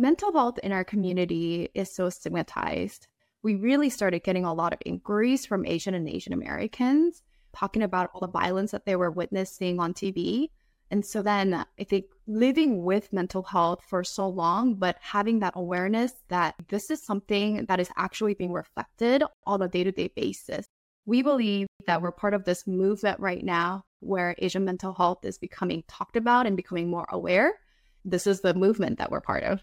mental health in our community is so stigmatized. We really started getting a lot of inquiries from Asian and Asian Americans talking about all the violence that they were witnessing on TV. And so then I think living with mental health for so long, but having that awareness that this is something that is actually being reflected on a day to day basis. We believe that we're part of this movement right now where Asian mental health is becoming talked about and becoming more aware. This is the movement that we're part of.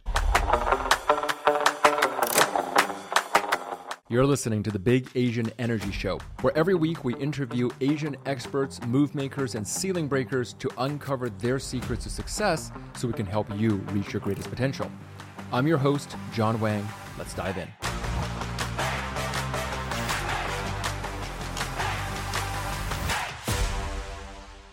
You're listening to the Big Asian Energy Show, where every week we interview Asian experts, move makers, and ceiling breakers to uncover their secrets to success so we can help you reach your greatest potential. I'm your host, John Wang. Let's dive in.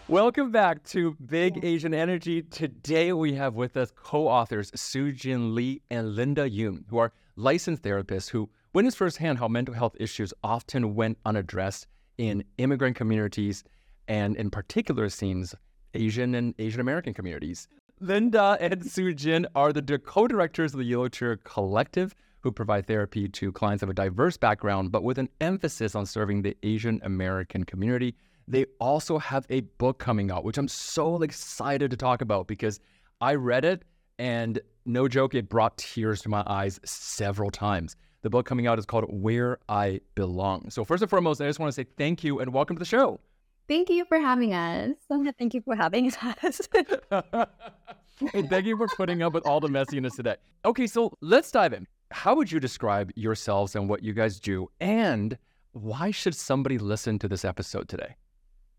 Welcome back to Big Asian Energy. Today we have with us co authors Soo Jin Lee and Linda Yoon, who are licensed therapists who witnessed firsthand how mental health issues often went unaddressed in immigrant communities and, in particular, scenes Asian and Asian American communities. Linda and Soo Jin are the co directors of the Yellow Chair Collective, who provide therapy to clients of a diverse background, but with an emphasis on serving the Asian American community. They also have a book coming out, which I'm so excited to talk about because I read it and no joke, it brought tears to my eyes several times. The book coming out is called Where I Belong. So, first and foremost, I just want to say thank you and welcome to the show. Thank you for having us. Thank you for having us. and thank you for putting up with all the messiness today. Okay, so let's dive in. How would you describe yourselves and what you guys do? And why should somebody listen to this episode today?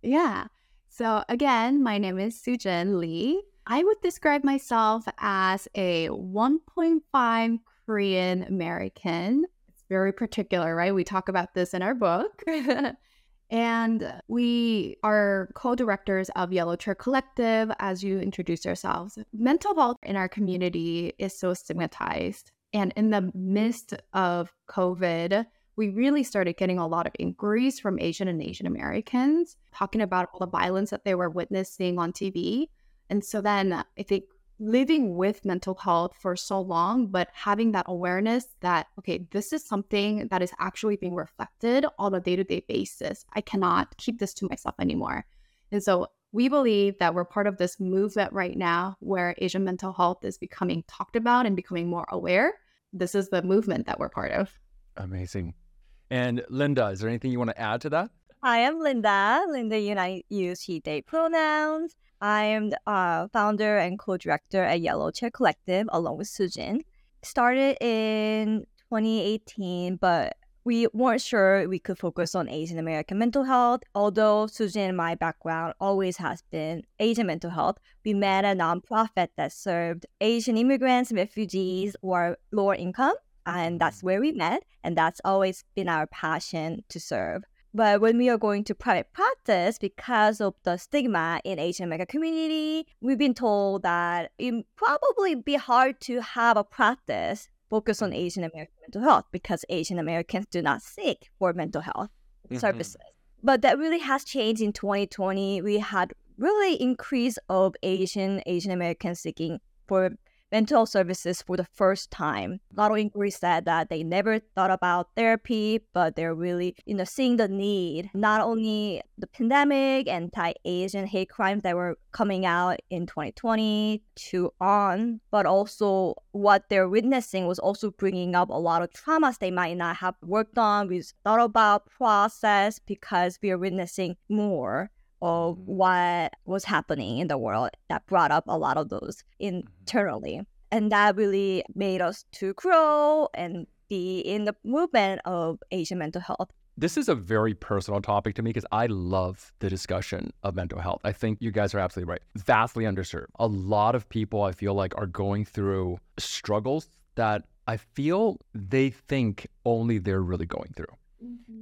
Yeah. So, again, my name is Soo Jin Lee. I would describe myself as a 1.5 Korean American. It's very particular, right? We talk about this in our book. and we are co directors of Yellow Chair Collective, as you introduce yourselves. Mental health in our community is so stigmatized. And in the midst of COVID, we really started getting a lot of inquiries from Asian and Asian Americans talking about all the violence that they were witnessing on TV. And so then I think living with mental health for so long, but having that awareness that, okay, this is something that is actually being reflected on a day to day basis. I cannot keep this to myself anymore. And so we believe that we're part of this movement right now where Asian mental health is becoming talked about and becoming more aware. This is the movement that we're part of. Amazing. And Linda, is there anything Yoon want to add to that? Hi, I'm Linda. Linda, you and I use he, they pronouns. I am uh, founder and co-director at Yellow Chair Collective along with Soo Jin. Started in 2018, but we weren't sure we could focus on Asian American mental health. Although Soo Jin and my background always has been Asian mental health, we met a nonprofit that served Asian immigrants, refugees, or lower income. And that's where we met. And that's always been our passion to serve. But when we are going to private practice, because of the stigma in Asian American community, we've been told that it probably be hard to have a practice focused on Asian American mental health because Asian Americans do not seek for mental health mm-hmm. services. But that really has changed in 2020. We had really increase of Asian Asian Americans seeking for mental services for the first time. A lot of inquiries said that they never thought about therapy, but they're really, you know, seeing the need. Not only the pandemic, anti-Asian hate crimes that were coming out in 2020 to on, but also what they're witnessing was also bringing up a lot of traumas they might not have worked on. We thought about process because we are witnessing more of mm-hmm. what was happening in the world that brought up a lot of those mm-hmm. internally. And that really made us to grow and be in the movement of Asian mental health. This is a very personal topic to me because I love the discussion of mental health. I think you guys are absolutely right. Vastly underserved. A lot of people I feel like are going through struggles that I feel they think only they're really going through.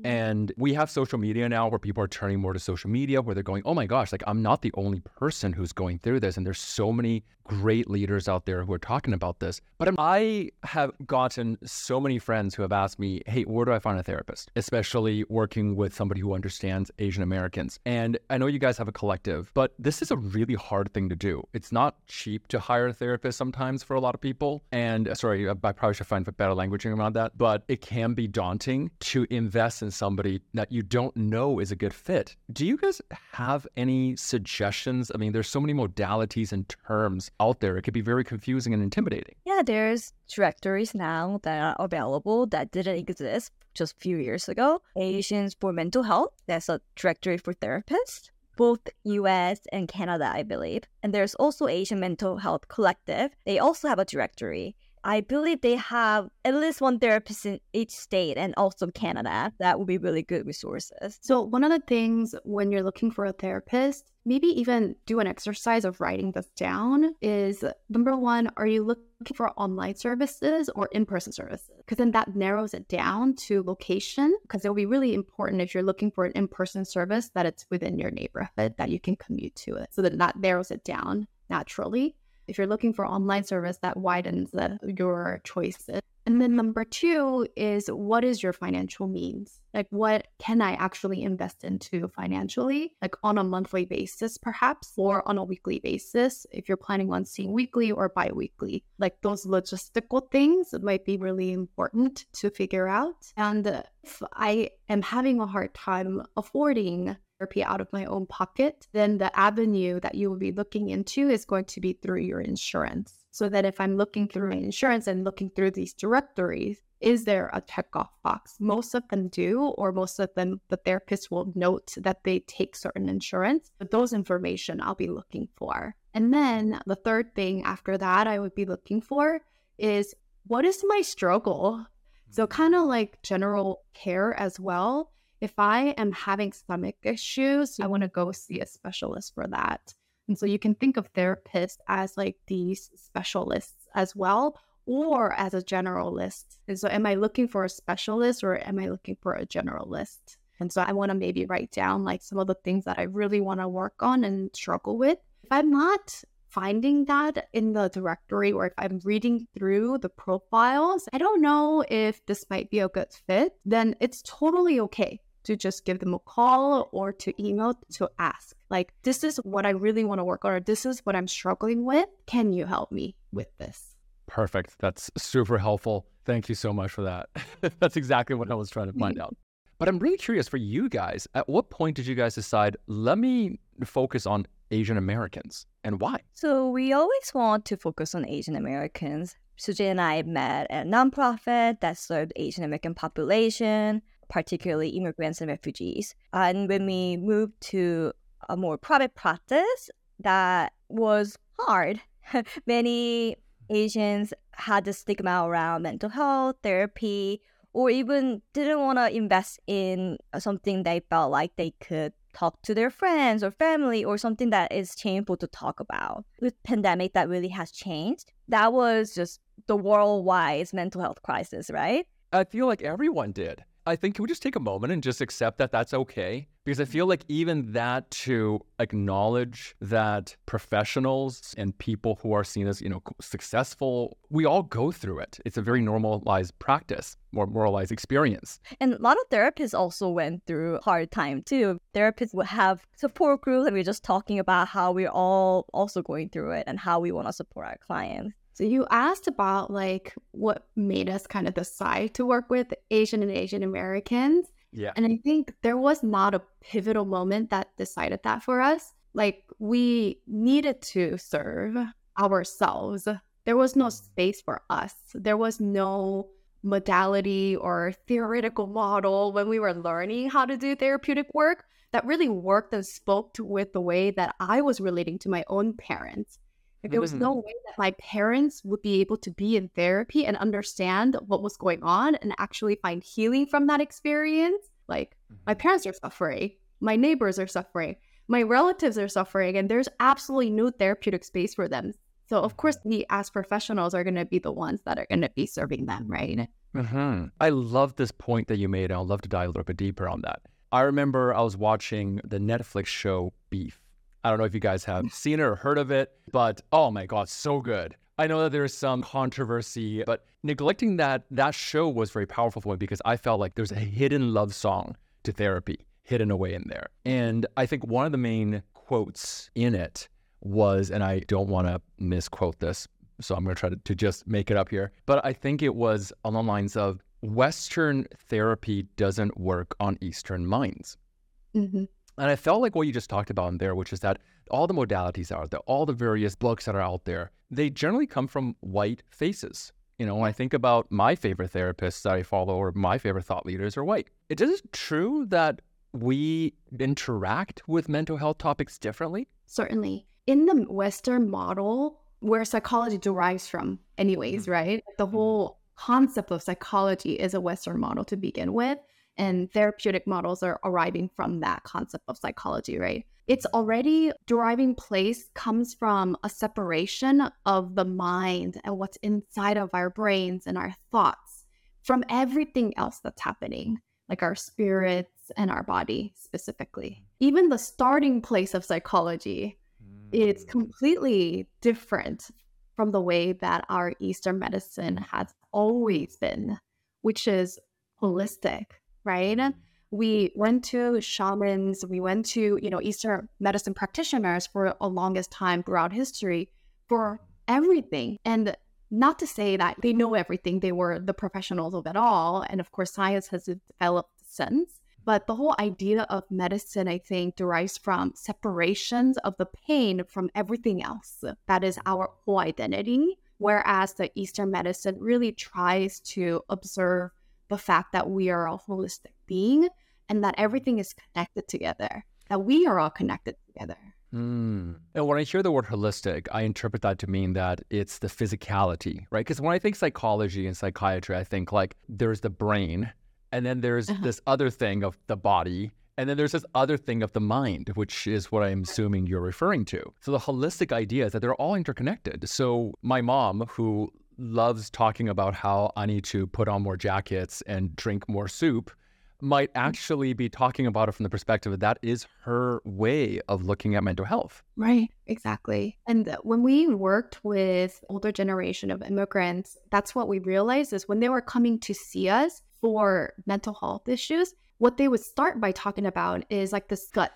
Mm-hmm. And we have social media now where people are turning more to social media where they're going, oh my gosh, like I'm not the only person who's going through this. And there's so many great leaders out there who are talking about this. But I have gotten so many friends who have asked me, hey, where do I find a therapist? Especially working with somebody who understands Asian Americans. And I know you guys have a collective, but this is a really hard thing to do. It's not cheap to hire a therapist sometimes for a lot of people. And uh, sorry, I probably should find better languaging around that, but it can be daunting to invest in somebody that you don't know is a good fit. Do you guys have any suggestions? I mean, there's so many modalities and terms out there. It could be very confusing and intimidating. Yeah, there's directories now that are available that didn't exist just a few years ago. Asians for Mental Health, that's a directory for therapists both US and Canada, I believe. And there's also Asian Mental Health Collective. They also have a directory. I believe they have at least one therapist in each state and also Canada. That would be really good resources. So, one of the things when you're looking for a therapist, maybe even do an exercise of writing this down is number one, are you looking for online services or in person services? Because then that narrows it down to location. Because it'll be really important if you're looking for an in person service that it's within your neighborhood that you can commute to it. So that that narrows it down naturally. If you're looking for online service, that widens the, your choices. And then number two is what is your financial means? Like, what can I actually invest into financially, like on a monthly basis, perhaps, or on a weekly basis, if you're planning on seeing weekly or bi weekly? Like, those logistical things might be really important to figure out. And if I am having a hard time affording therapy out of my own pocket, then the avenue that you will be looking into is going to be through your insurance. So that if I'm looking through my insurance and looking through these directories, is there a checkoff box? Most of them do, or most of them, the therapist will note that they take certain insurance. But those information I'll be looking for. And then the third thing after that I would be looking for is what is my struggle? So, mm-hmm. kind of like general care as well if I am having stomach issues, I want to go see a specialist for that. And so you can think of therapists as like these specialists as well, or as a generalist. And so, am I looking for a specialist or am I looking for a generalist? And so, I want to maybe write down like some of the things that I really want to work on and struggle with. If I'm not finding that in the directory or if I'm reading through the profiles, I don't know if this might be a good fit, then it's totally okay to just give them a call or to email to ask, like, this is what I really want to work on, or this is what I'm struggling with. Can you help me with this? Perfect. That's super helpful. Thank you so much for that. That's exactly what I was trying to find out. But I'm really curious for you guys, at what point did you guys decide, let me focus on Asian Americans and why? So we always want to focus on Asian Americans. Soo Jin and I met at a nonprofit that served Asian American population particularly immigrants and refugees. And when we moved to a more private practice, that was hard. Many Asians had the stigma around mental health, therapy, or even didn't want to invest in something they felt like they could talk to their friends or family or something that is shameful to talk about. With pandemic that really has changed. That was just the worldwide mental health crisis, right? I feel like everyone did. I think can we just take a moment and just accept that that's okay? Because I feel mm-hmm. like even that to acknowledge that professionals and people who are seen as, you know, successful, we all go through it. It's a very normalized practice, more moralized experience. And a lot of therapists also went through hard time too. Therapists would have support groups and we're just talking about how we're all also going through it and how we want to support our clients. So you asked about like what made us kind of decide to work with Asian and Asian Americans. Yeah. And I think there was not a pivotal moment that decided that for us. Like we needed to serve ourselves. There was no mm. space for us. There was no modality or theoretical model when we were learning how to do therapeutic work that really worked and spoke to with the way that I was relating to my own parents. Like, there was no way that my parents would be able to be in therapy and understand what was going on and actually find healing from that experience. Like, my mm-hmm. parents are suffering, my neighbors are suffering, my relatives are suffering, and there's absolutely no therapeutic space for them. So, of course, mm-hmm. we as professionals are going to be the ones that are going to be serving them, right? Mm-hmm. I love this point that you made, and I'd love to dive a little bit deeper on that. I remember I was watching the Netflix show Beef I don't know if you guys have seen it or heard of it, but oh my God, so good. I know that there's some controversy, but neglecting that, that show was very powerful for me because I felt like there's a hidden love song to therapy hidden away in there. And I think one of the main quotes in it was, and I don't want to misquote this, so I'm going to try to, to just make it up here, but I think it was on the lines of Western therapy doesn't work on Eastern minds. Mm-hmm. And I felt like what you just talked about in there, which is that all the modalities out there, all the various books that are out there, they generally come from white faces. You know, when I think about my favorite therapists that I follow or my favorite thought leaders are white. It is true that we interact with mental health topics differently? Certainly. In the Western model, where psychology derives from, anyways, mm-hmm. right? The mm-hmm. whole concept of psychology is a Western model to begin with. And therapeutic models are arriving from that concept of psychology, right? It's already deriving place comes from a separation of the mind and what's inside of our brains and our thoughts from everything else that's happening, like our spirits and our body specifically. Even the starting place of psychology is mm. completely different from the way that our Eastern medicine has always been, which is holistic, right? We went to shamans, we went to, you know, Eastern medicine practitioners for a longest time throughout history for everything. And not to say that they know everything, they were the professionals of it all. And of course, science has developed since. But the whole idea of medicine, I think, derives from separations of the pain from everything else. That is our whole identity. Whereas the Eastern medicine really tries to observe the fact that we are a holistic being and that everything is connected together, that we are all connected together. Mm. And when I hear the word holistic, I interpret that to mean that it's the physicality, right? Because when I think psychology and psychiatry, I think like there's the brain, and then there's uh-huh. this other thing of the body. And then there's this other thing of the mind, which is what I'm assuming you're referring to. So the holistic idea is that they're all interconnected. So my mom, who loves talking about how I need to put on more jackets and drink more soup, might mm. actually be talking about it from the perspective that that is her way of looking at mental health. Right, exactly. And when we worked with older generation of immigrants, that's what we realized is when they were coming to see us, for mental health issues, what they would start by talking about is like this gut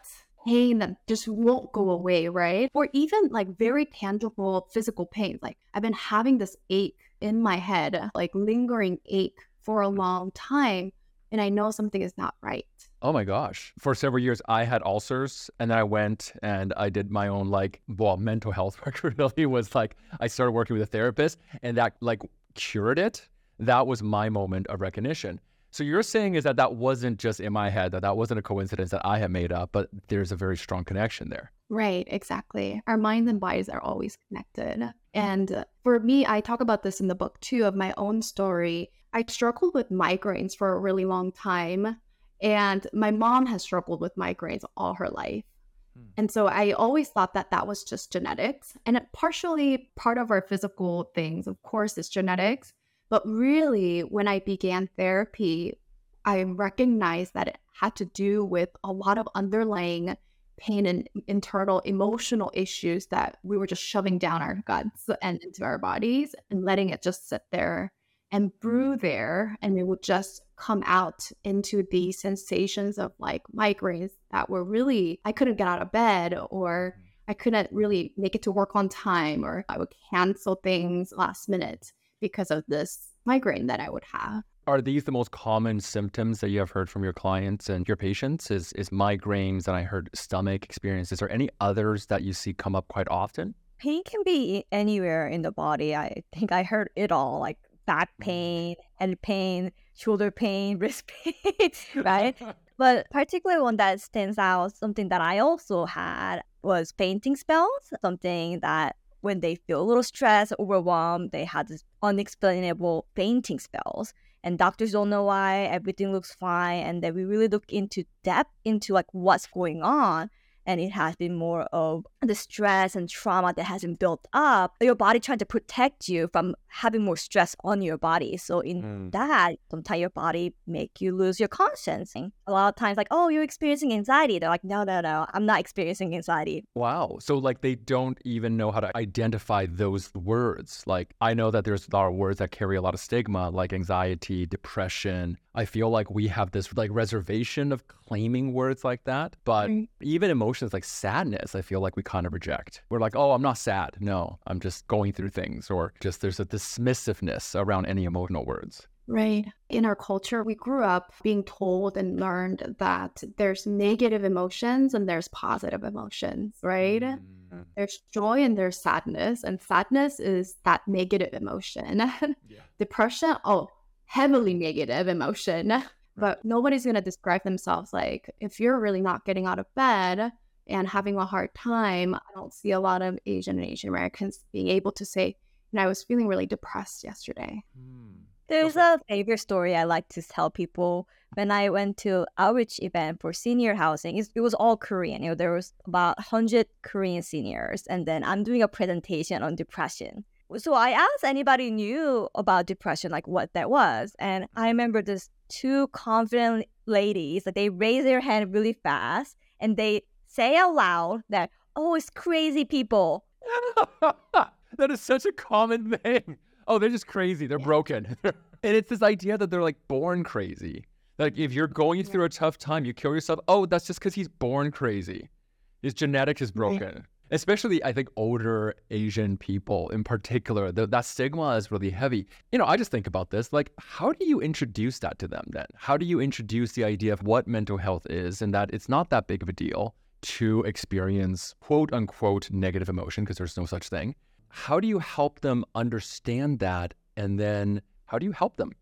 pain that just won't go away, right? Or even like very tangible physical pain. Like I've been having this ache in my head, like lingering ache for a long time, and I know something is not right. Oh my gosh. For several years, I had ulcers and then I went and I did my own, like, well, mental health work really was like, I started working with a therapist and that like cured it that was my moment of recognition. So you're saying is that that wasn't just in my head, that that wasn't a coincidence that I had made up, but there's a very strong connection there. Right, exactly. Our minds and bodies are always connected. And for me, I talk about this in the book too of my own story. I struggled with migraines for a really long time. And my mom has struggled with migraines all her life. Hmm. And so I always thought that that was just genetics. And it partially part of our physical things, of course, is genetics. But really, when I began therapy, I recognized that it had to do with a lot of underlying pain and internal emotional issues that we were just shoving down our guts and into our bodies and letting it just sit there and brew there. And it would just come out into the sensations of like migraines that were really, I couldn't get out of bed or mm. I couldn't really make it to work on time or I would cancel things last minute because of this migraine that I would have. Are these the most common symptoms that you have heard from your clients and your patients? Is is migraines and I heard stomach experiences. Are any others that you see come up quite often? Pain can be anywhere in the body. I think I heard it all, like back mm. pain, head pain, shoulder pain, wrist pain, right? but particularly one that stands out, something that I also had was fainting spells, something that when they feel a little stressed, overwhelmed, they have this unexplainable fainting spells. And doctors don't know why, everything looks fine. And then we really look into depth into like what's going on. And it has been more of the stress and trauma that has been built up. Your body trying to protect you from having more stress on your body. So in mm. that, sometimes your body make you lose your conscience. A lot of times like, oh, you're experiencing anxiety. They're like, no, no, no, I'm not experiencing anxiety. Wow. So like they don't even know how to identify those words. Like I know that there's a lot of words that carry a lot of stigma, like anxiety, depression. I feel like we have this like reservation of claiming words like that. But Mm. even emotions like sadness, I feel like we kind of reject. We're like, oh, I'm not sad. No, I'm just going through things. Or just there's a dismissiveness around any emotional words. Right. In our culture, we grew up being told and learned that there's negative emotions and there's positive emotions, right? Mm. There's joy and there's sadness, and sadness is that negative emotion. Yeah. Depression, oh, heavily negative emotion. But nobody's going to describe themselves like, if you're really not getting out of bed and having a hard time, I don't see a lot of Asian and Asian Americans being able to say, know, I was feeling really depressed yesterday. Mm. There's a favorite story I like to tell people. When I went to outreach event for senior housing, it was all Korean. You know, there was about 100 Korean seniors, and then I'm doing a presentation on depression. So I asked anybody knew about depression, like what that was, and I remember this two confident ladies that they raise their hand really fast and they say out loud that, "Oh, it's crazy people." that is such a common thing. Oh, they're just crazy. They're broken. and it's this idea that they're like born crazy. Like if you're going through a tough time, you kill yourself. Oh, that's just because he's born crazy. His genetics is Right. broken. Especially, I think older Asian people in particular, th- that stigma is really heavy. You know, I just think about this like, how do you introduce that to them then? How do you introduce the idea of what mental health is and that it's not that big of a deal to experience quote unquote negative emotion because there's no such thing? How do you help them understand that? And then how do you help them?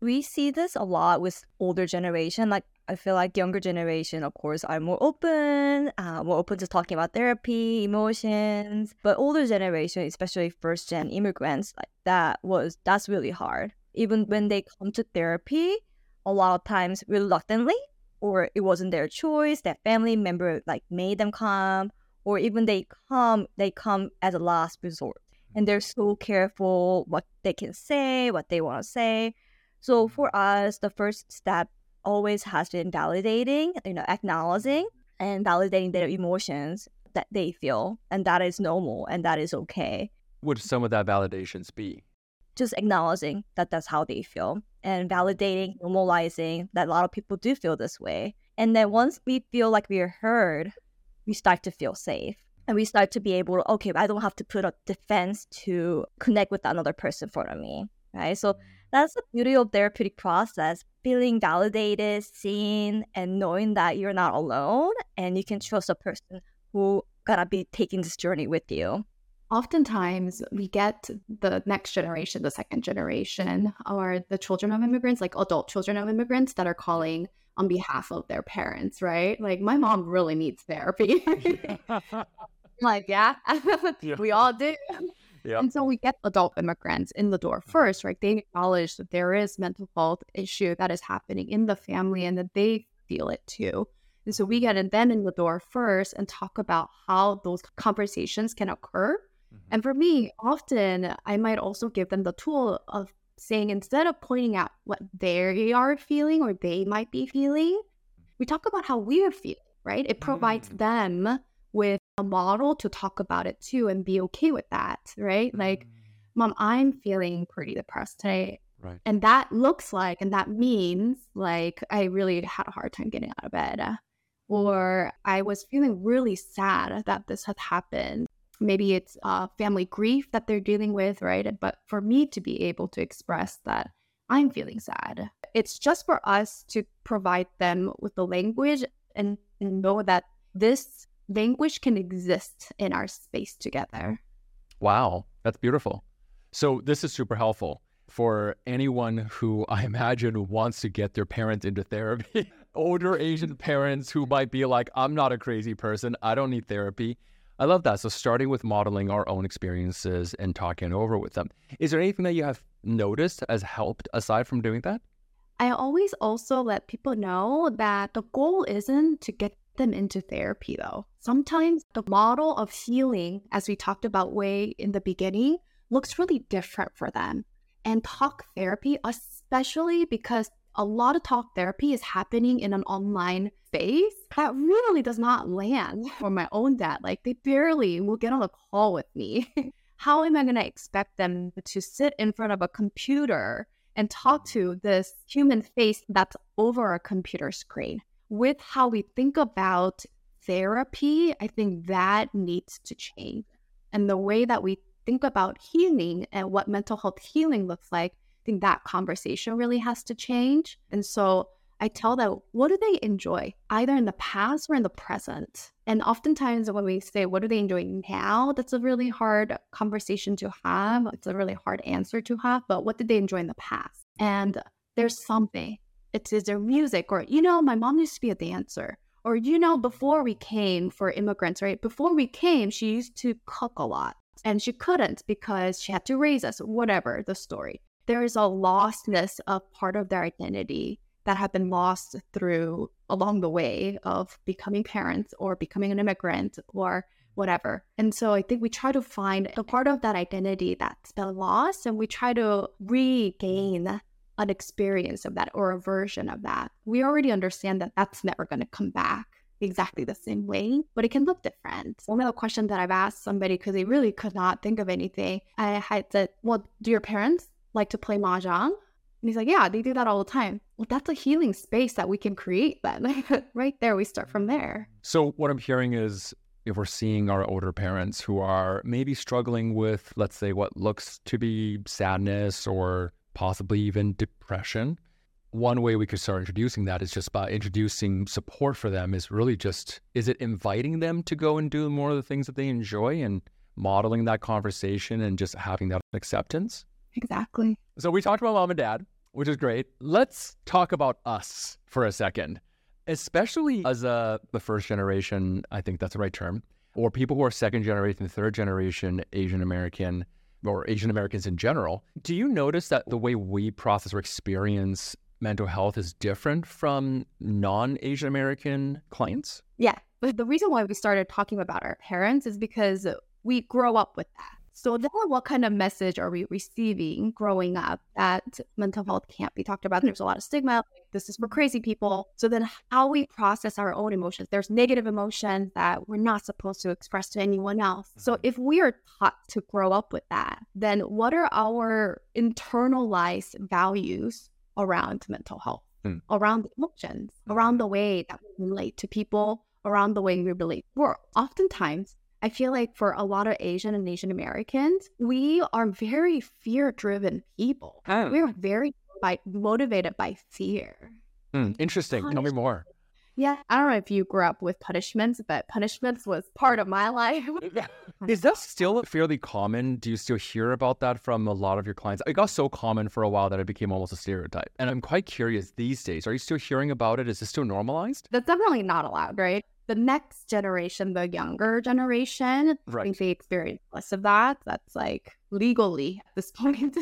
we see this a lot with older generation like i feel like younger generation of course are more open uh, more open to talking about therapy emotions but older generation especially first gen immigrants like that was that's really hard even when they come to therapy a lot of times reluctantly or it wasn't their choice that family member like made them come or even they come they come as a last resort and they're mm-hmm. so careful what they can say what they want to say so mm-hmm. for us, the first step always has been validating, you know, acknowledging and validating their emotions that they feel, and that is normal and that is okay. Would some of that validations be? Just acknowledging that that's how they feel and validating, normalizing that a lot of people do feel this way. And then once we feel like we are heard, we start to feel safe. And we start to be able to, okay, I don't have to put a defense to connect with another person in front of me. Right. So mm. that's the beauty of therapeutic process feeling validated seen and knowing that you're not alone and you can trust a person who gonna be taking this journey with you Oftentimes, we get the next generation, the second generation, or the children of immigrants, like adult children of immigrants, that are calling on behalf of their parents, right? Like, my mom really needs therapy. like, yeah, Yeah. we all do. yeah. And so we get adult immigrants in the door mm. first, right? They acknowledge that there is mental health issue that is happening in the family and that they feel it too. And so we get them in the door first and talk about how those conversations can occur. And for me, often I might also give them the tool of saying instead of pointing out what they are feeling or they might be feeling, we talk about how we are feeling, right? It provides Mm. them with a model to talk about it too and be okay with that, right? Like, mom, I'm feeling pretty depressed today. right. And that looks like, and that means like I really had a hard time getting out of bed. Or I was feeling really sad that this had happened. Maybe it's uh, family grief that they're dealing with, right? But for me to be able to express that I'm feeling sad, it's just for us to provide them with the language and know that this language can exist in our space together. Wow, that's beautiful. So this is super helpful for anyone who I imagine wants to get their parents into therapy. Older Asian parents who might be like, I'm not a crazy person. I don't need therapy. I love that. So starting with modeling our own experiences and talking over with them. Is there anything that you have noticed has helped aside from doing that? I always also let people know that the goal isn't to get them into therapy though. Sometimes the model of healing, as we talked about way in the beginning, looks really different for them. And talk therapy, especially because a lot of talk therapy is happening in an online space that really does not land for my own dad. Like they barely will get on a call with me. How am I going to expect them to sit in front of a computer and talk to this human face that's over a computer screen? With how we think about therapy, I think that needs to change. And the way that we think about healing and what mental health healing looks like, I think that conversation really has to change. And so I tell them, what do they enjoy, either in the past or in the present? And oftentimes, when we say, what do they enjoy now? That's a really hard conversation to have. It's a really hard answer to have. But what did they enjoy in the past? And there's something. It's is their music, or, you know, my mom used to be a dancer. Or, you know, before we came for immigrants, right? Before we came, she used to cook a lot and she couldn't because she had to raise us, whatever the story. There is a lostness of part of their identity that have been lost through along the way of becoming parents or becoming an immigrant or whatever. And so I think we try to find a part of that identity that's been lost and we try to regain an experience of that or a version of that. We already understand that that's never going to come back exactly the same way, but it can look different. One of the questions that I've asked somebody because they really could not think of anything, I had said, Well, do your parents like to play mahjong? And he's like, Yeah, they do that all the time. Well, that's a healing space that we can create then. right there, we start from there. So, what I'm hearing is if we're seeing our older parents who are maybe struggling with, let's say, what looks to be sadness or possibly even depression, one way we could start introducing that is just by introducing support for them is really just is it inviting them to go and do more of the things that they enjoy and modeling that conversation and just having that acceptance exactly so we talked about mom and dad which is great let's talk about us for a second especially as a the first generation i think that's the right term or people who are second generation third generation asian american or asian americans in general do you notice that the way we process or experience mental health is different from non Asian American clients? Yeah. But the reason why we started talking about our parents is because we grow up with that. So then what kind of message are we receiving growing up that mental health can't be talked about? There's a lot of stigma. This is for crazy people. So then how we process our own emotions. There's negative emotions that we're not supposed to express to anyone else. So mm-hmm. if we are taught to grow up with that, then what are our internalized values around mental health, mm. around emotions, around the way that we relate to people, around the way we relate to the world. Oftentimes, I feel like for a lot of Asian and Asian Americans, we are very fear driven people. Oh. We are very by, motivated by fear. Mm, interesting. Tell me more. Yeah, I don't know if you grew up with punishments, but punishments was part of my life. Is that still fairly common? Do you still hear about that from a lot of your clients? It got so common for a while that it became almost a stereotype. And I'm quite curious these days, are you still hearing about it? Is this still normalized? That's definitely not allowed, right? The next generation, the younger generation, right. I think they experience less of that. That's like legally at this point.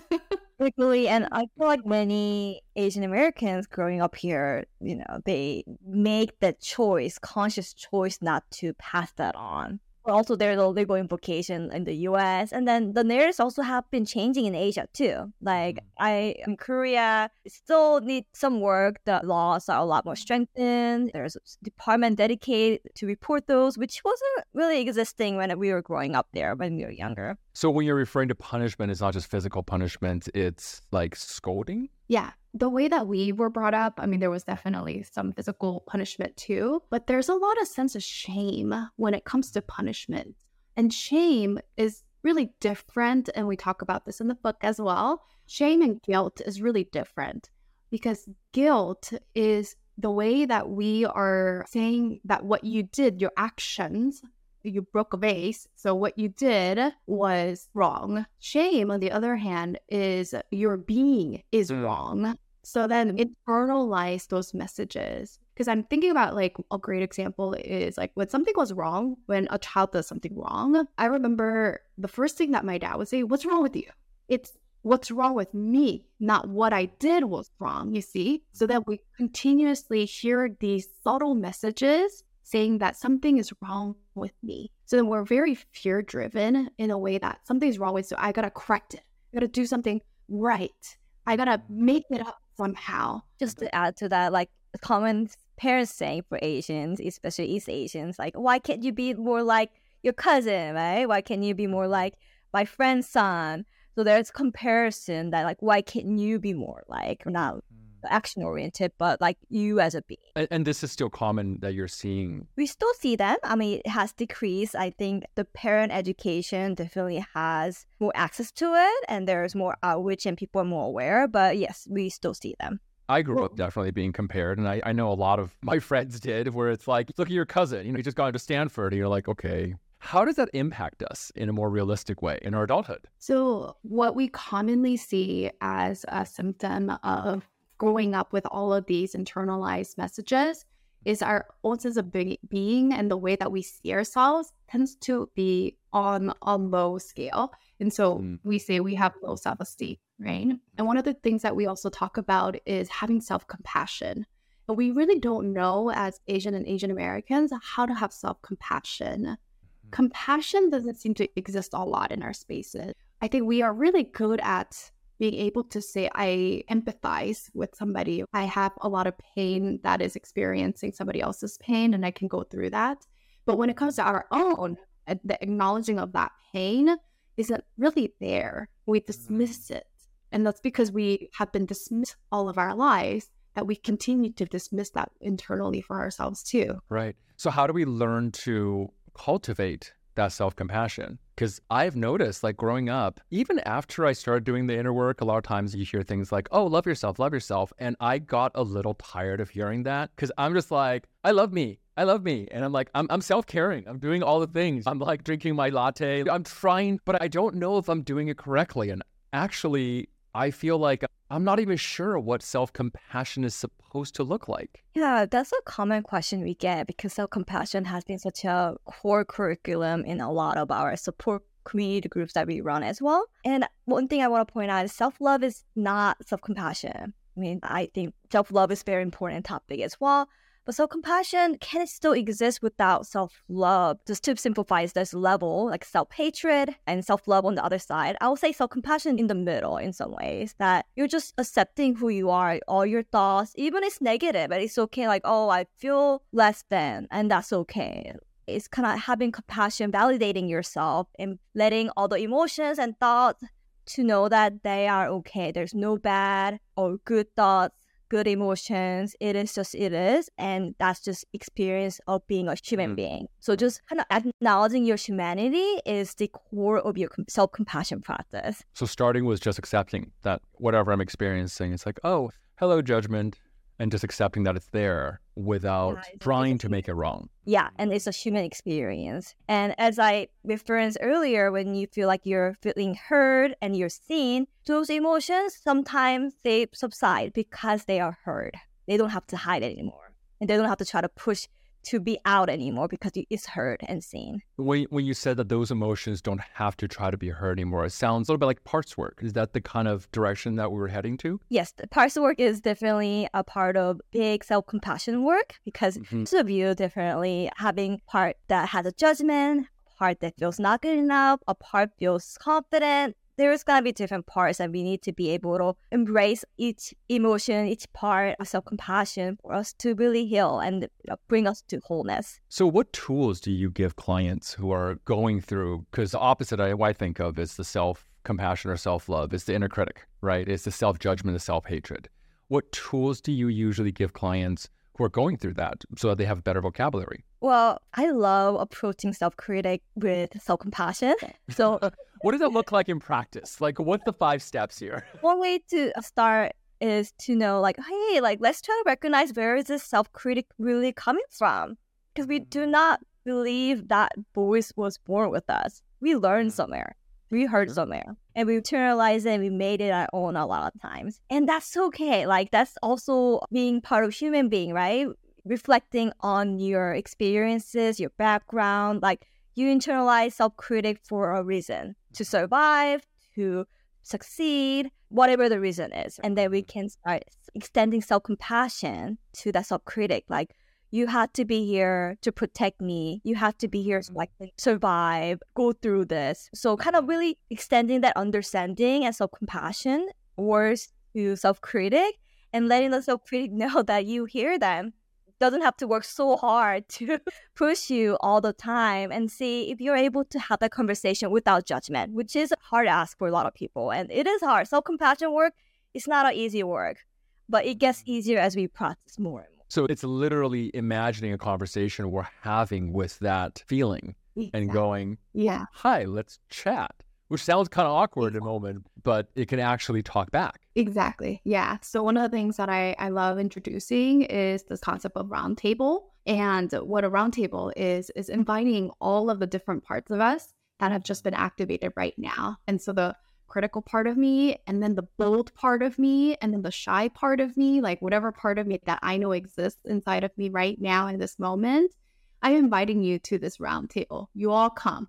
Legally, and I feel like many Asian Americans growing up here, you know, they make the choice, conscious choice not to pass that on also there's a legal implication in the US. And then the narratives also have been changing in Asia too. Like mm. I in Korea still need some work. The laws are a lot more strengthened. There's a department dedicated to report those, which wasn't really existing when we were growing up there when we were younger. So when you're referring to punishment, it's not just physical punishment, it's like scolding? Yeah the way that we were brought up, I mean, there was definitely some physical punishment too, but there's a lot of sense of shame when it comes to punishment. And shame is really different. And we talk about this in the book as well. Shame and guilt is really different because guilt is the way that we are saying that what you did, your actions, you broke a vase. So what you did was wrong. Shame, on the other hand, is your being is mm. wrong. So then internalize those messages. Because I'm thinking about like a great example is like when something goes wrong, when a child does something wrong, I remember the first thing that my dad would say, What's wrong with you? It's what's wrong with me, not what I did was wrong, you see? So that we continuously hear these subtle messages saying that something is wrong with me. So then we're very fear driven in a way that something's wrong with so I gotta correct it. I gotta do something right. I gotta make it up somehow. Just to add to that, like common parents saying for Asians, especially East Asians, like, why can't you be more like your cousin, right? Why can't you be more like my friend's son? So there's comparison that like, why can't you be more like not action oriented, but like you as a being. And, and, this is still common that you're seeing. We still see them. I mean, it has decreased. I think the parent education definitely has more access to it, and there's more outreach, and people are more aware. But yes, we still see them. I grew up definitely being compared, and I, I know a lot of my friends did, where it's like, look at your cousin, you know, he just got into Stanford, and you're like, okay, how does that impact us in a more realistic way in our adulthood? So, what we commonly see as a symptom of growing up with all of these internalized messages is our own sense of being and the way that we see ourselves tends to be on a low scale. And so mm. we say we have low self esteem, right? And one of the things that we also talk about is having self compassion. And we really don't know as Asian and Asian Americans how to have self compassion. Mm-hmm. Compassion doesn't seem to exist a lot in our spaces. I think we are really good at being able to say, I empathize with somebody. I have a lot of pain that is experiencing somebody else's pain, and I can go through that. But when it comes to our own, uh, the acknowledging of that pain isn't really there. We dismiss it. And that's because we have been dismissed all of our lives that we continue to dismiss that internally for ourselves too. Right. So, how do we learn to cultivate that self compassion? Because I've noticed, like growing up, even after I started doing the inner work, a lot of times you hear things like, oh, love yourself, love yourself. And I got a little tired of hearing that because I'm just like, I love me. I love me. And I'm like, I'm, I'm self caring. I'm doing all the things. I'm like drinking my latte. I'm trying, but I don't know if I'm doing it correctly. And actually, I feel like I'm not even sure what self compassion is supposed to look like. Yeah, that's a common question we get because self compassion has been such a core curriculum in a lot of our support community groups that we run as well. And one thing I want to point out is self love is not self compassion. I mean, I think self love is very important topic as well. But self compassion can still exist without self love. Just to simplify this level, like self hatred and self love on the other side, I would say self compassion in the middle in some ways. That you're just accepting who you are, all your thoughts, even it's negative, but it's okay. Like, oh, I feel less than, and that's okay it's kind of having compassion, validating yourself, and letting all the emotions and thoughts to know that they are okay. There's no bad or good thoughts good emotions. It is just it is, and that's just experience of being a human mm. being. So just kind of acknowledging your humanity is the core of your self compassion practice. So starting with just accepting that whatever I'm experiencing, it's like, oh, hello, judgment and just accepting that it's there without yeah, trying to make it wrong. Yeah, and it's a human experience. And as I referenced earlier, when you feel like you're feeling heard and you're seen, those emotions sometimes they subside because they are heard. They don't have to hide anymore. And they don't have to try to push to be out anymore because it's heard and seen. When, when you said that those emotions don't have to try to be heard anymore, it sounds a little bit like parts work. Is that the kind of direction that we were heading to? Yes, the parts work is definitely a part of big self compassion work because mm-hmm. to view differently, having part that has a judgment, part that feels not good enough, a part feels confident, there's gonna be different parts and we need to be able to embrace each emotion, each part of self-compassion for us to really heal and bring us to wholeness. So what tools do you give clients who are going through, because the opposite I, I think of is the self-compassion or self-love, is the inner critic, right? It's the self-judgment, the self-hatred. What tools do you usually give clients who are going through that so that they have better vocabulary? Well, I love approaching self critic with self compassion. So, what does it look like in practice? Like, what's the five steps here? One way to start is to know, like, hey, like, let's try to recognize where is this self critic really coming from? Because we do not believe that voice was born with us. We learned mm. somewhere we heard somewhere and we internalized it and we made it our own a lot of times and that's okay like that's also being part of human being right reflecting on your experiences your background like you internalize self-critic for a reason to survive to succeed whatever the reason is and then we mm-hmm. can start extending self-compassion to that self-critic like you had to be here to protect me. You have to be here to like mm-hmm. survive, go through this. So kind of really extending that understanding and self compassion towards to self critic and letting the self critic know that you hear them doesn't have to work so hard to push you all the time and see if you're able to have that conversation without judgment, which is a hard ask for a lot of people. And it is hard. Self compassion work is not an easy work, but it gets mm-hmm. easier as we practice more and more. So it's literally imagining a conversation we're having with that feeling and going, yeah, hi, let's chat, which sounds kind of awkward in a moment, but it can actually talk back. Exactly. Yeah. So one of the things that I, I love introducing is this concept of roundtable. And what a roundtable is, is mm-hmm. inviting all of the different parts of us that have just been activated right now. And so the critical part of me, and then the bold part of me, and then the shy part of me, like whatever part of me that I know exists inside of me right now in this moment, I'm inviting you to this roundtable. You all come.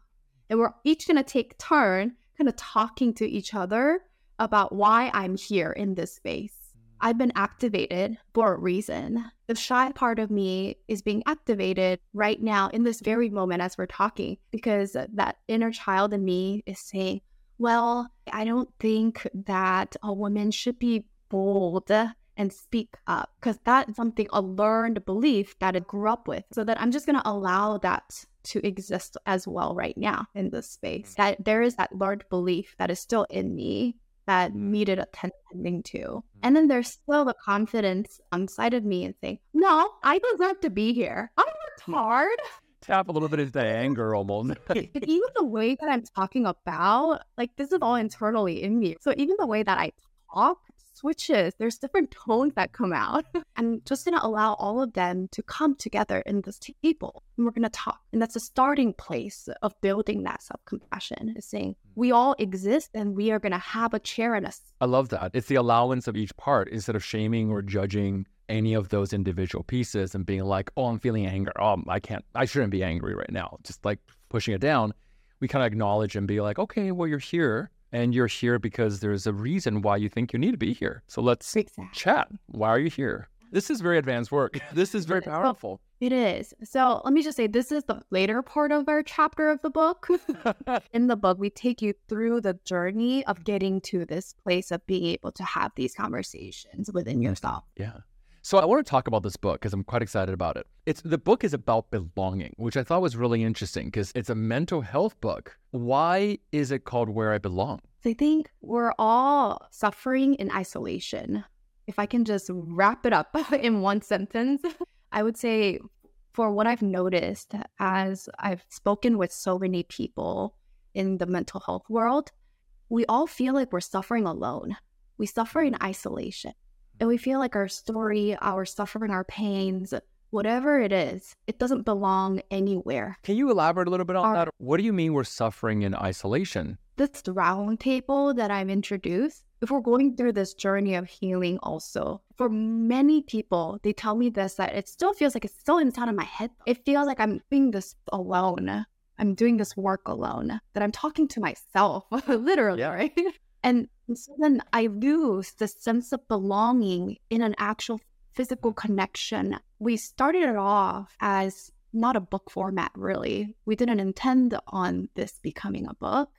And we're each going to take turn kind of talking to each other about why I'm here in this space. I've been activated for a reason. The shy part of me is being activated right now in this very moment as we're talking because that inner child in me is saying, well, I don't think that a woman should be bold and speak up because that's something a learned belief that I grew up with. So that I'm just going to allow that to exist as well right now in this space. Mm. That there is that learned belief that is still in me that needed attending to. Mm-hmm. And then there's still the confidence inside of me and saying, no, I deserve to be here. I worked hard tap a little bit into the anger almost. even the way that I'm talking about, like this is all internally in me. So even the way that I talk switches, there's different tones that come out. I'm just gonna allow all of them to come together in this table. And we're gonna talk. And that's a starting place of building that self-compassion, is saying hmm. we all exist and we are gonna have a chair in us. I love that. It's the allowance of each part instead of shaming or judging any of those individual pieces and being like, oh, I'm feeling anger. Oh, I can't, I shouldn't be angry right now. Just like pushing it down. We kind of acknowledge and be like, okay, well, you're here and you're here because there's a reason why you think you need to be here. So let's exactly. chat. Why are you here? This is very advanced work. This is very powerful. It is. So let me just say this is the later part of our chapter of the book. In the book, we take you through the journey of getting to this place of being able to have these conversations within yourself. Yeah. So I want to talk about this book because I'm quite excited about it. It's the book is about belonging, which I thought was really interesting because it's a mental health book. Why is it called Where I Belong? I think we're all suffering in isolation. If I can just wrap it up in one sentence, I would say for what I've noticed as I've spoken with so many people in the mental health world, we all feel like we're suffering alone. We suffer in isolation and we feel like our story, our suffering, our pains, whatever it is, it doesn't belong anywhere. Can you elaborate a little bit on our, that? What do you mean we're suffering in isolation? This round table that I've introduced, if we're going through this journey of healing also, for many people, they tell me this that it still feels like it's still inside of my head. It feels like I'm doing this alone. I'm doing this work alone, that I'm talking to myself, literally, yeah. right? And so then I lose the sense of belonging in an actual physical connection. We started it off as not a book format, really. We didn't intend on this becoming a book,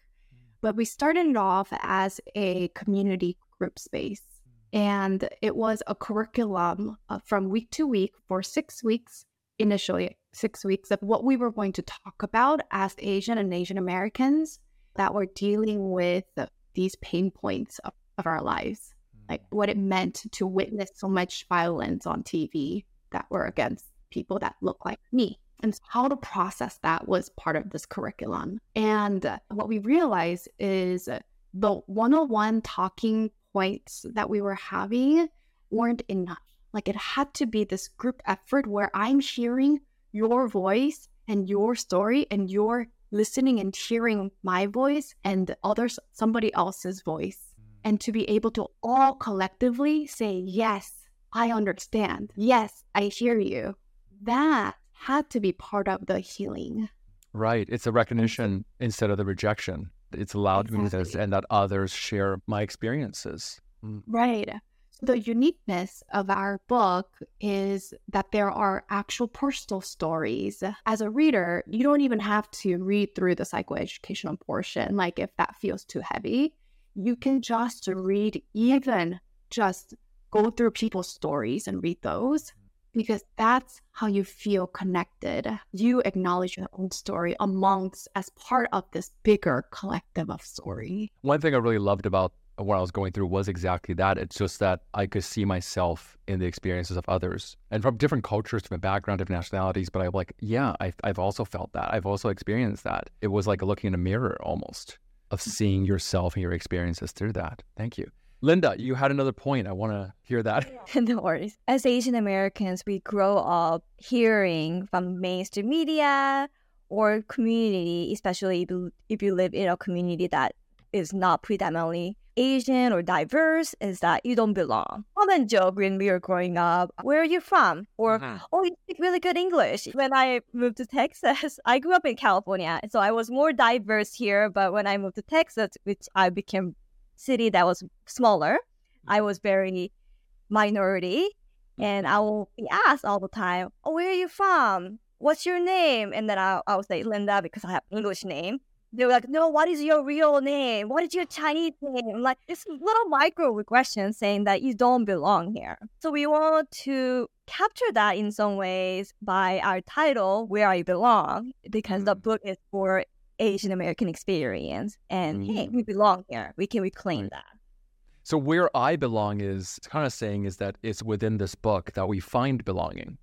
but we started it off as a community group space. And it was a curriculum uh, from week to week for six weeks, initially, six weeks of what we were going to talk about as Asian and Asian Americans that were dealing with these pain points of, of our lives, like mm. what it meant to witness so much violence on TV that were against people that look like me. And how to process that was part of this curriculum. And uh, what we realized is the one on one talking points that we were having weren't enough. Like it had to be this group effort where I'm hearing your voice and your story and your listening and hearing my voice and others somebody else's voice. And to be able to all collectively say yes i understand. Yes i hear you. That had to be part of the healing. Right. It's a recognition instead of the rejection. It's allowed exactly. me this and that others share my experiences. Mm. right the uniqueness of our book is that there are actual personal stories. As a reader, you don't even have to read through the psychoeducational portion, like if that feels too heavy. You can just read even just go through people's stories and read those because that's how you feel connected. You acknowledge your own story amongst as part of this bigger collective of story. One thing I really loved about what I was going through was exactly that. It's just that I could see myself in the experiences of others and from different cultures, different background, different nationalities. But I'm like, yeah, I've, I've also felt that. I've also experienced that. It was like looking in a mirror almost of seeing yourself and your experiences through that. Thank you. Linda, you had another point. I want to hear that. no worries. As Asian Americans, we grow up hearing from mainstream media or community, especially if you live in a community that is not predominantly Asian or diverse, is that you don't belong. Common joke when we were growing up, where are you from? Or, Mhm. oh, you speak really good English. When I moved to Texas, I grew up in California, so I was more diverse here. But when I moved to Texas, which I became city that was smaller, I was very minority. And I will be asked all the time, oh, where are you from? What's your name? And then I'll, I'll say Linda because I have English name. They were like, no, what is your real name? What is your Chinese name? Like, it's little microaggressions saying that you don't belong here. So we want to capture that in some ways by our title, Where I Belong, because the Mm. book is for Asian American experience. And hey, Mm. we belong here. We can reclaim Right. that. So where I belong is kind of saying is that it's within this book that we find belonging.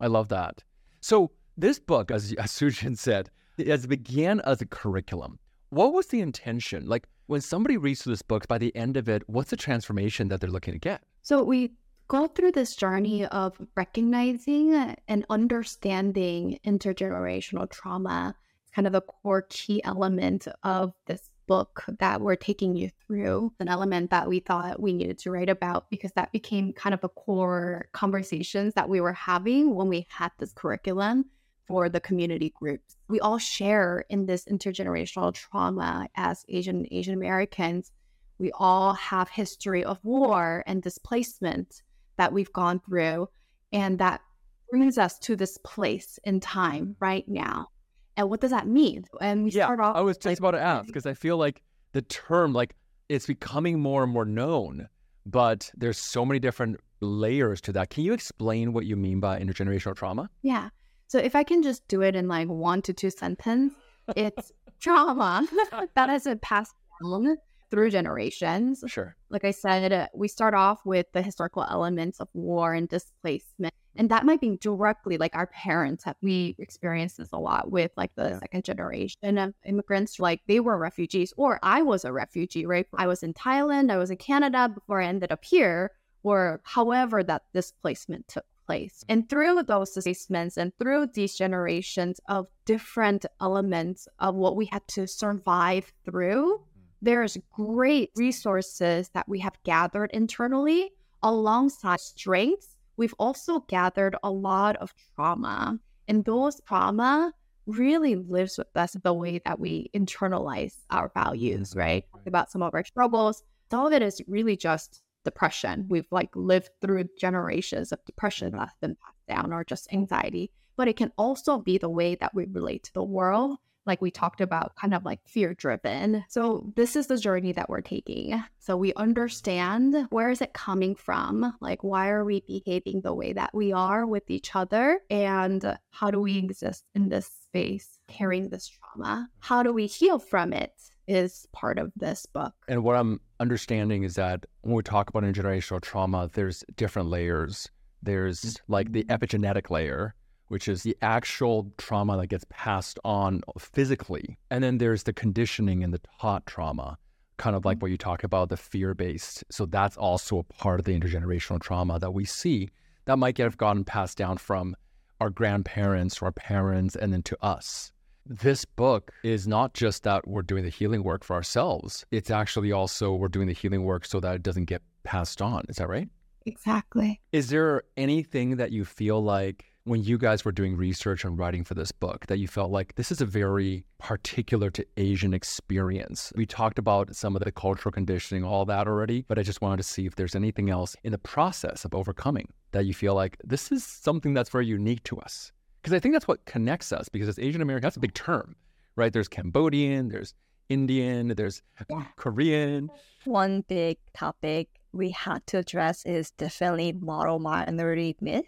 I love that. So this book, as, as Soo Jin said, as it began as a curriculum. What was the intention? Like when somebody reads through this book, by the end of it, what's the transformation that they're looking to get? So we go through this journey of recognizing and understanding intergenerational trauma. Kind of a core key element of this book that we're taking you through, an element that we thought we needed to write about because that became kind of a core conversations that we were having when we had this curriculum for the community groups. We all share in this intergenerational trauma as Asian Asian Americans. We all have history of war and displacement that we've gone through and that brings us to this place in time right now. And what does that mean? And we start off I was just like, about to ask because I feel like the term, like it's becoming more and more known, but there's so many different layers to that. Can you explain what you mean by intergenerational trauma? Yeah. So if I can just do it in like one to two sentence, it's trauma that has been passed down through generations. Sure. Like I said, uh, we start off with the historical elements of war and displacement. And that might be directly like our parents have. We experience this a lot with like the Yeah. second generation of immigrants. Like they were refugees, or I was a refugee, right? I was in Thailand, I was in Canada before I ended up here, or however that displacement took place. And through those assessments and through these generations of different elements of what we had to survive through, mm. there's great resources that we have gathered internally alongside strengths. We've also gathered a lot of trauma, and those trauma really lives with us the way that we internalize our values, mm. right? Talk About some of our struggles. Some of it is really just depression. We've like lived through generations of depression mm-hmm. that's been passed down or just anxiety. But it can also be the way that we relate to the world like we talked about, kind of like fear driven. So this is the journey that we're taking. So we understand where is it coming from? Like why are we behaving the way that we are with each other? And how do we exist in this space carrying this trauma? How do we heal from it? Is part of this book. And what I'm understanding is that when we talk about intergenerational trauma, there's different layers. There's mm-hmm. like the epigenetic layer, which is the actual trauma that gets passed on physically. And then there's the conditioning and the taught trauma, kind of like mm-hmm. what you talk about, the fear based. So that's also a part of the intergenerational trauma that we see that might get have gotten passed down from our grandparents to our parents and then to us. This book is not just that we're doing the healing work for ourselves, it's actually also we're doing the healing work so that it doesn't get passed on. Is that right? Exactly. Is there anything that you feel like when you guys were doing research and writing for this book that you felt like this is a very particular to Asian experience? We talked about some of the cultural conditioning, all that already, but I just wanted to see if there's anything else in the process of overcoming that you feel like this is something that's very unique to us. Because I think that's what connects us, because as Asian American, that's a big term, right? There's Cambodian, there's Indian, there's Yeah. Korean. One big topic we had to address is definitely model minority myth.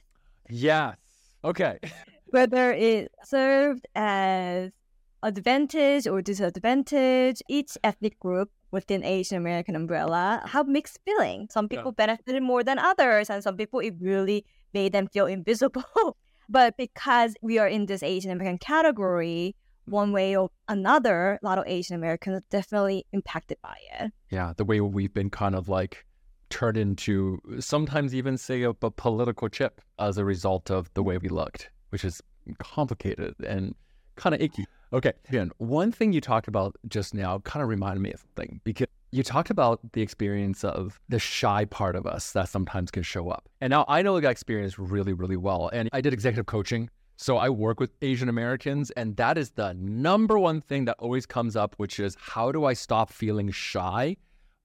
Yes. Okay. Whether it served as advantage or disadvantage, each ethnic group within Asian American umbrella have mixed feelings. Some people yeah. benefited more than others, and some people it really made them feel invisible. but because we are in this Asian American category, mm. one way or another, a lot of Asian Americans are definitely impacted by it. Yeah, the way we've been kind of like turned into sometimes even say a, a political chip as a result of the way we looked, which is complicated and kind of icky. Okay, again, one thing you talked about just now kind of reminded me of something because you talked about the experience of the shy part of us that sometimes can show up. And now I know that experience really, really well. And I did executive coaching so I work with Asian Americans, and that is the number one thing that always comes up, which is how do I stop feeling shy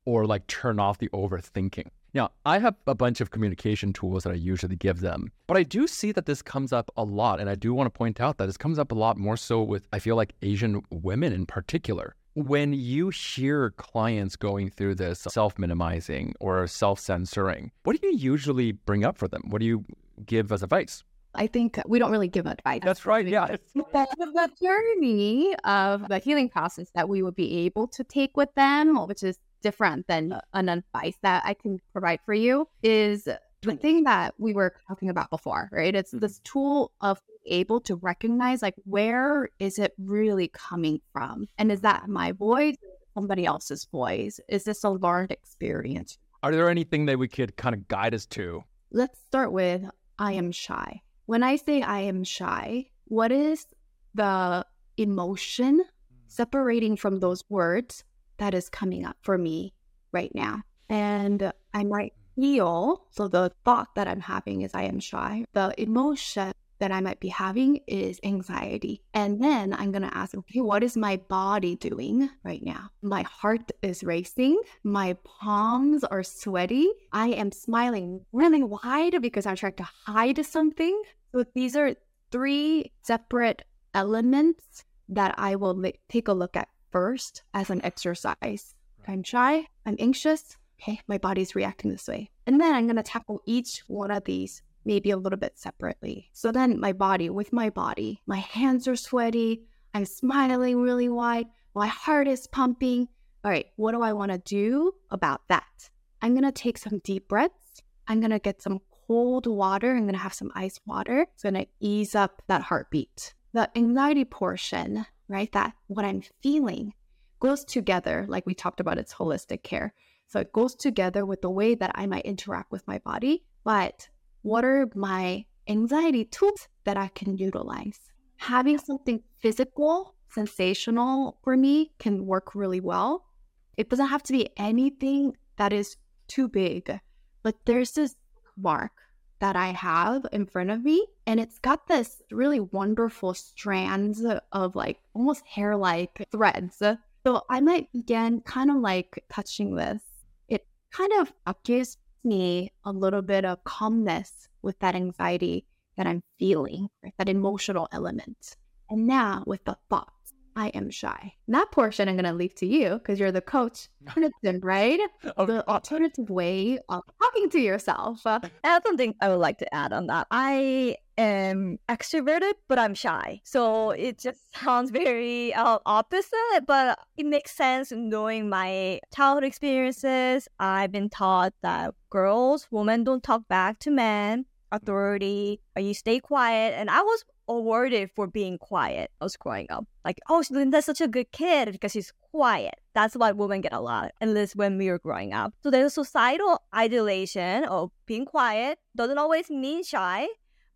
or like turn off the overthinking? Now, I have a bunch of communication tools that I usually give them, but I do see that this comes up a lot. And I do want to point out that this comes up a lot more so with, I feel like, Asian women in particular. When you hear clients going through this self minimizing or self censoring, what do you usually bring up for them? What do you give as advice? I think we don't really give advice. That's right. Yeah. The, the journey of the healing process that we would be able to take with them, which is different than an advice that I can provide for you, is the thing that we were talking about before, right? It's mm-hmm. this tool of able to recognize like where is it really coming from? And is that my voice, somebody else's voice? Is this a learned experience? Are there anything that we could kind of guide us to? Let's start with I am shy. When I say I am shy, what is the emotion separating from those words that is coming up for me right now? And I might feel, so the thought that I'm having is I am shy. The emotion that I might be having is anxiety. And then I'm going to ask, okay, what is my body doing right now? My heart is racing. My palms are sweaty. I am smiling really wide because I'm trying to hide something. So these are three separate elements that I will take a look at first as an exercise. I'm shy, I'm anxious. Okay, my body's reacting this way. And then I'm going to tackle each one of these maybe a little bit separately. So then my body, with my body, my hands are sweaty, I'm smiling really wide, my heart is pumping. All right, what do I want to do about that? I'm going to take some deep breaths. I'm going to get some cold water. I'm going to have some ice water. It's going to ease up that heartbeat. The anxiety portion, right? That what I'm feeling goes together, like we talked about, it's holistic care. So it goes together with the way that I might interact with my body. But what are my anxiety tools that I can utilize? Having something physical, sensational for me can work really well. It doesn't have to be anything that is too big, but there's this mark that I have in front of me, and it's got this really wonderful strands of like almost hair like threads. So I might begin kind of like touching this. Kind of gives me a little bit of calmness with that anxiety that I'm feeling, right? that emotional element. And now with the thoughts, I am shy. That portion I'm going to leave to you because you're the coach, right? the alternative way of talking to yourself. I have something I would like to add on that. I am extroverted, but I'm shy. So it just sounds very uh, opposite, but it makes sense knowing my childhood experiences. I've been taught that girls, women don't talk back to men, authority, or you stay quiet. And I was awarded for being quiet. I was growing up. Like, oh, Linda's such a good kid because she's quiet. That's why women get a lot, at least when we were growing up. So there's a societal idealization of being quiet. Doesn't always mean shy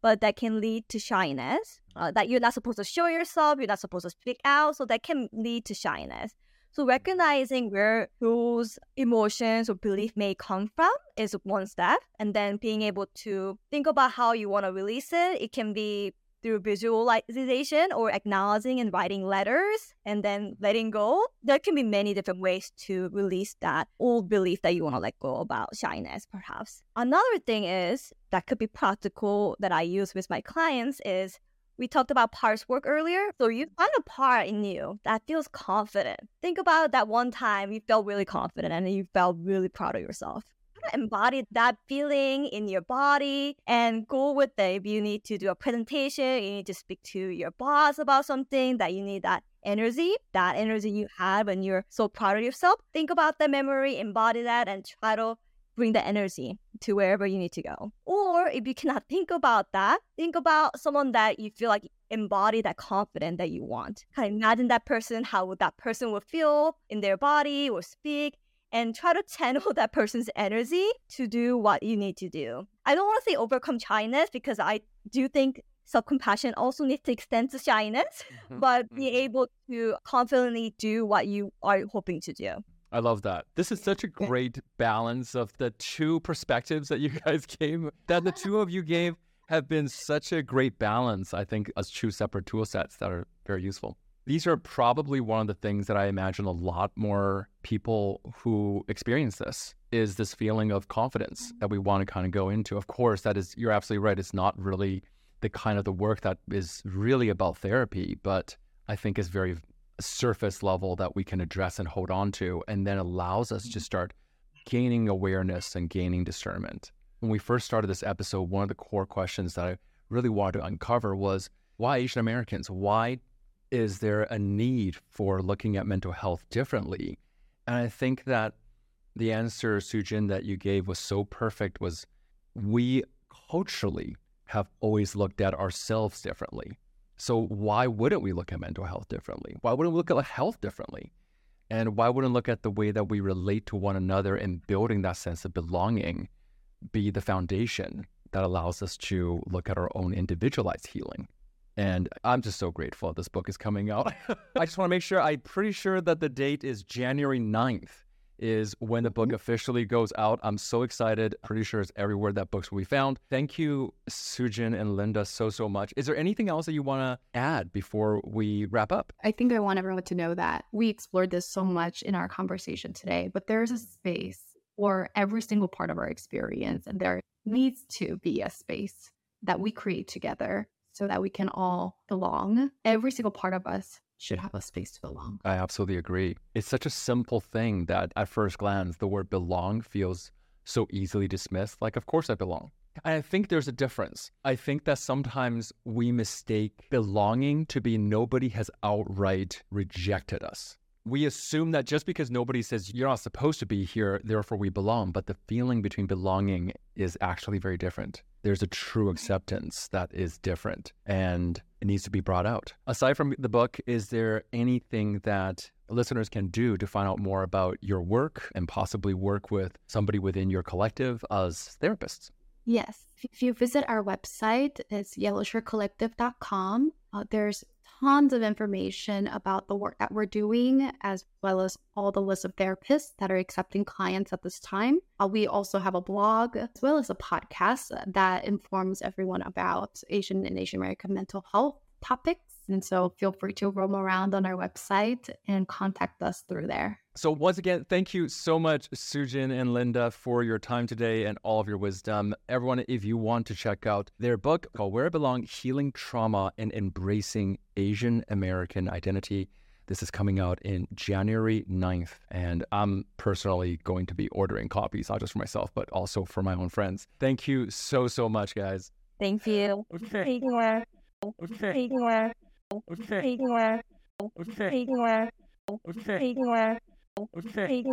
but that can lead to shyness. Uh, that you're not supposed to show yourself, you're not supposed to speak out, so that can lead to shyness. So recognizing where those emotions or belief may come from is one step, and then being able to think about how you want to release it. It can be through visualization or acknowledging and writing letters and then letting go. There can be many different ways to release that old belief that you want to let go about shyness, perhaps. Another thing is that could be practical that I use with my clients is we talked about parts work earlier. So you find a part in you that feels confident. Think about that one time you felt really confident and you felt really proud of yourself embody that feeling in your body and go with it. If you need to do a presentation, you need to speak to your boss about something that you need that energy, that energy you had when you're so proud of yourself. Think about the memory, embody that, and try to bring the energy to wherever you need to go. Or if you cannot think about that, think about someone that you feel like embody that confidence that you want. Kind of imagine that person, how would that person would feel in their body or speak, and try to channel that person's energy to do what you need to do. I don't want to say overcome shyness because I do think self compassion also needs to extend to shyness, mm-hmm. but be mm-hmm. able to confidently do what you are hoping to do. I love that. This is such a great balance of the two perspectives that you guys gave, that the two of you gave have been such a great balance, I think, as two separate tool sets that are very useful. These are probably one of the things that I imagine a lot more people who experience this is this feeling of confidence mm-hmm. that we want to kind of go into. Of course, that is, you're absolutely right. It's not really the kind of the work that is really about therapy, but I think is very surface level that we can address and hold on to, and then allows us to mm-hmm. start gaining awareness and gaining discernment. When we first started this episode, one of the core questions that I really wanted to uncover was why Asian Americans? Why is there a need for looking at mental health differently? And I think that the answer, Soo Jin, that you gave was so perfect was we culturally have always looked at ourselves differently. So why wouldn't we look at mental health differently? Why wouldn't we look at health differently? And why wouldn't look at the way that we relate to one another and building that sense of belonging be the foundation that allows us to look at our own individualized healing? And I'm just so grateful this book is coming out. I just want to make sure, I'm pretty sure that the date is January 9th is when the book mm-hmm. officially goes out. I'm so excited. Pretty sure it's everywhere that books will be found. Thank you, Soo Jin and Linda, so, so much. Is there anything else that you want to add before we wrap up? I think I want everyone to know that we explored this so much in our conversation today, but there's a space for every single part of our experience, and there needs to be a space that we create together so that we can all belong. Every single part of us should have a space to belong. I absolutely agree. It's such a simple thing that at first glance, the word belong feels so easily dismissed. Like, of course I belong. And I think there's a difference. I think that sometimes we mistake belonging to be nobody has outright rejected us. We assume that just because nobody says you're not supposed to be here, therefore we belong. But the feeling between belonging is actually very different there's a true acceptance that is different and it needs to be brought out. Aside from the book, is there anything that listeners can do to find out more about your work and possibly work with somebody within your collective as therapists? Yes. If you visit our website, it's yellowchaircollective.com. Uh, there's tons of information about the work that we're doing, as well as all the list of therapists that are accepting clients at this time. Uh, we also have a blog as well as a podcast that informs everyone about Asian and Asian American mental health topics. And so feel free to roam around on our website and contact us through there. So, once again, thank you so much, Soo Jin and Linda, for your time today and all of your wisdom. Everyone, if you want to check out their book called Where I Belong Healing Trauma and Embracing Asian American Identity, this is coming out in January 9th. And I'm personally going to be ordering copies, not just for myself, but also for my own friends. Thank you so, so much, guys. Thank you. Okay. Take care. Okay. Take care. Okay. Take care. Okay. Take care. Okay. Take care. Okay.